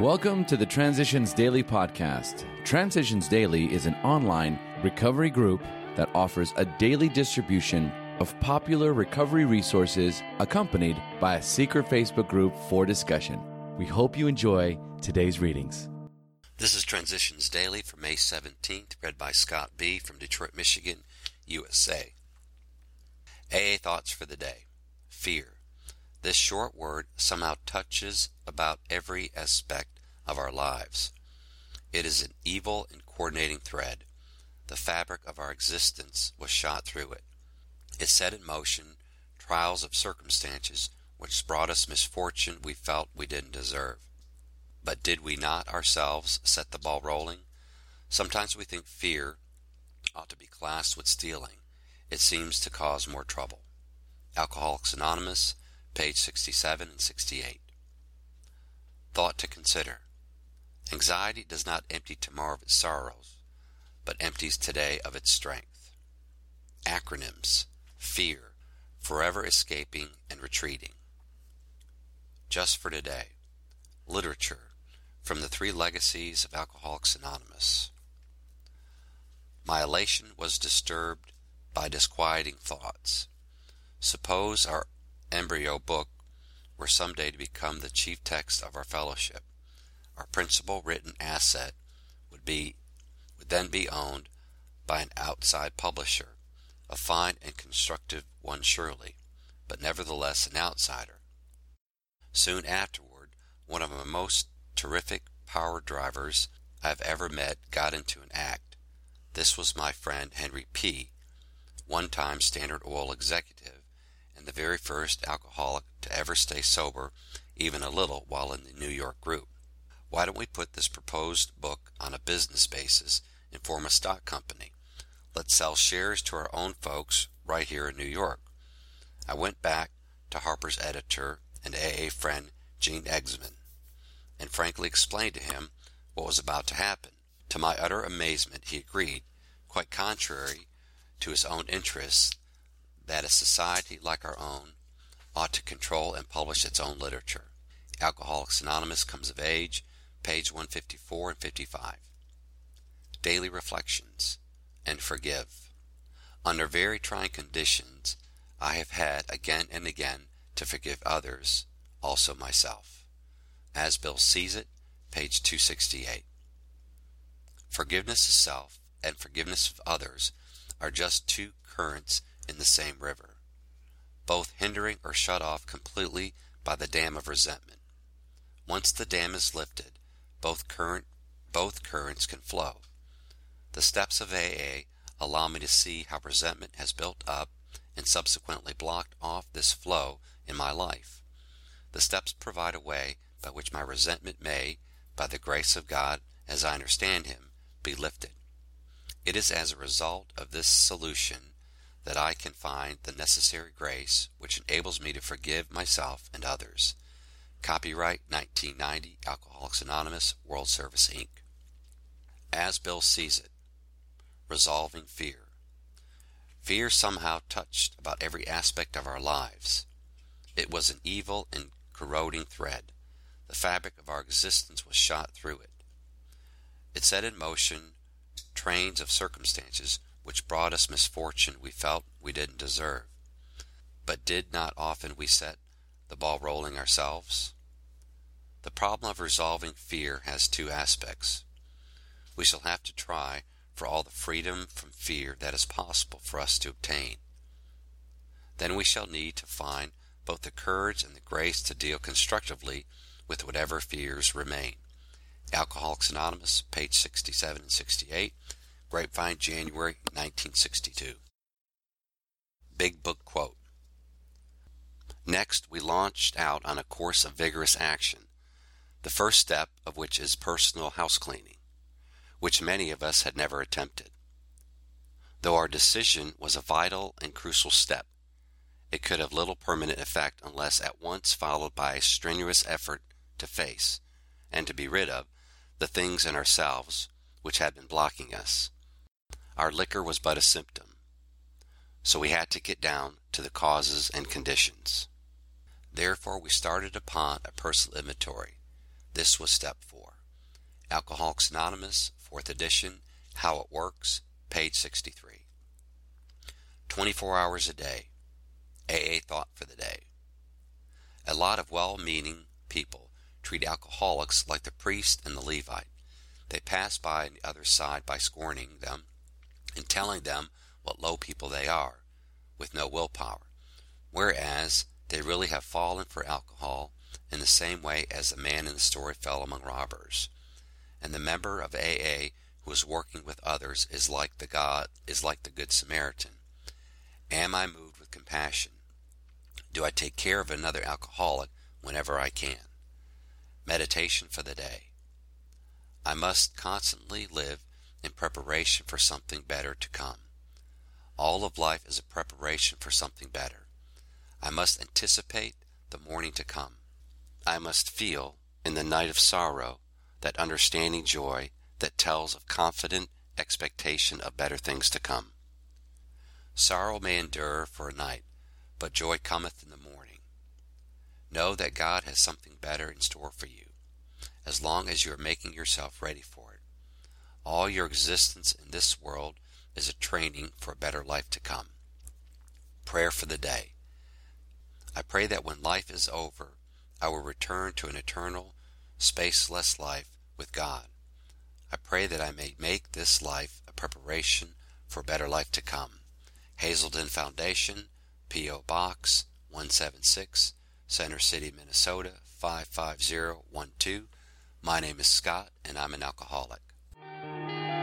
Welcome to the Transitions Daily podcast. Transitions Daily is an online recovery group that offers a daily distribution of popular recovery resources accompanied by a secret Facebook group for discussion. We hope you enjoy today's readings. This is Transitions Daily for May 17th, read by Scott B. from Detroit, Michigan, USA. AA Thoughts for the Day Fear. This short word somehow touches about every aspect of our lives. It is an evil and coordinating thread. The fabric of our existence was shot through it. It set in motion trials of circumstances which brought us misfortune we felt we didn't deserve. But did we not ourselves set the ball rolling? Sometimes we think fear ought to be classed with stealing. It seems to cause more trouble. Alcoholics Anonymous, page 67 and 68. Thought to consider. Anxiety does not empty tomorrow of its sorrows, but empties today of its strength. Acronyms Fear, forever escaping and retreating. Just for today. Literature from the three legacies of Alcoholics Anonymous. My elation was disturbed by disquieting thoughts. Suppose our embryo book were someday to become the chief text of our fellowship. Our principal written asset would be would then be owned by an outside publisher, a fine and constructive one surely, but nevertheless an outsider. Soon afterward, one of my most terrific power drivers I have ever met got into an act. This was my friend Henry P., one time Standard Oil executive and the very first alcoholic to ever stay sober even a little while in the New York group. Why don't we put this proposed book on a business basis and form a stock company? Let's sell shares to our own folks right here in New York. I went back to Harper's editor and AA friend Gene Exman and frankly explained to him what was about to happen. To my utter amazement, he agreed, quite contrary to his own interests, that a society like our own ought to control and publish its own literature. Alcoholics Anonymous comes of age, page 154 and 55. Daily Reflections and Forgive. Under very trying conditions, I have had again and again to forgive others, also myself. As Bill sees it, page 268. Forgiveness of self and forgiveness of others are just two currents in the same river, both hindering or shut off completely by the dam of resentment. Once the dam is lifted, both current both currents can flow. The steps of AA allow me to see how resentment has built up and subsequently blocked off this flow in my life. The steps provide a way by which my resentment may, by the grace of God as I understand Him, be lifted. It is as a result of this solution that I can find the necessary grace which enables me to forgive myself and others. Copyright 1990 Alcoholics Anonymous World Service Inc. As Bill sees it, resolving fear. Fear somehow touched about every aspect of our lives. It was an evil and corroding thread. The fabric of our existence was shot through it. It set in motion trains of circumstances which brought us misfortune we felt we didn't deserve. But did not often we set the ball rolling ourselves? The problem of resolving fear has two aspects. We shall have to try for all the freedom from fear that is possible for us to obtain. Then we shall need to find both the courage and the grace to deal constructively with whatever fears remain. Alcoholics Anonymous, page 67 and 68, Grapevine, January 1962. Big Book Quote Next, we launched out on a course of vigorous action, the first step of which is personal house cleaning, which many of us had never attempted. Though our decision was a vital and crucial step, it could have little permanent effect unless at once followed by a strenuous effort to face and to be rid of the things in ourselves which had been blocking us. Our liquor was but a symptom, so we had to get down to the causes and conditions. Therefore, we started upon a personal inventory, This was step four. Alcoholics Anonymous, 4th edition, How It Works, page 63. 24 hours a day. AA thought for the day. A lot of well meaning people treat alcoholics like the priest and the Levite. They pass by on the other side by scorning them and telling them what low people they are, with no willpower, whereas they really have fallen for alcohol in the same way as the man in the story fell among robbers. And the member of AA who is working with others is like the God is like the good Samaritan. Am I moved with compassion? Do I take care of another alcoholic whenever I can? Meditation for the day. I must constantly live in preparation for something better to come. All of life is a preparation for something better. I must anticipate the morning to come. I must feel, in the night of sorrow, that understanding joy that tells of confident expectation of better things to come. Sorrow may endure for a night, but joy cometh in the morning. Know that God has something better in store for you, as long as you are making yourself ready for it. All your existence in this world is a training for a better life to come. Prayer for the day. I pray that when life is over, I will return to an eternal, spaceless life with God. I pray that I may make this life a preparation for a better life to come. Hazelden Foundation, P.O. Box 176, Center City, Minnesota 55012. My name is Scott, and I'm an alcoholic.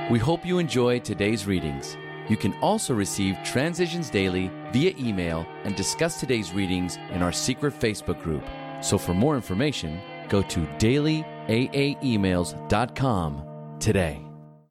We hope you enjoy today's readings. You can also receive Transitions Daily via email and discuss today's readings in our secret Facebook group. So for more information, go to dailyaaemails.com today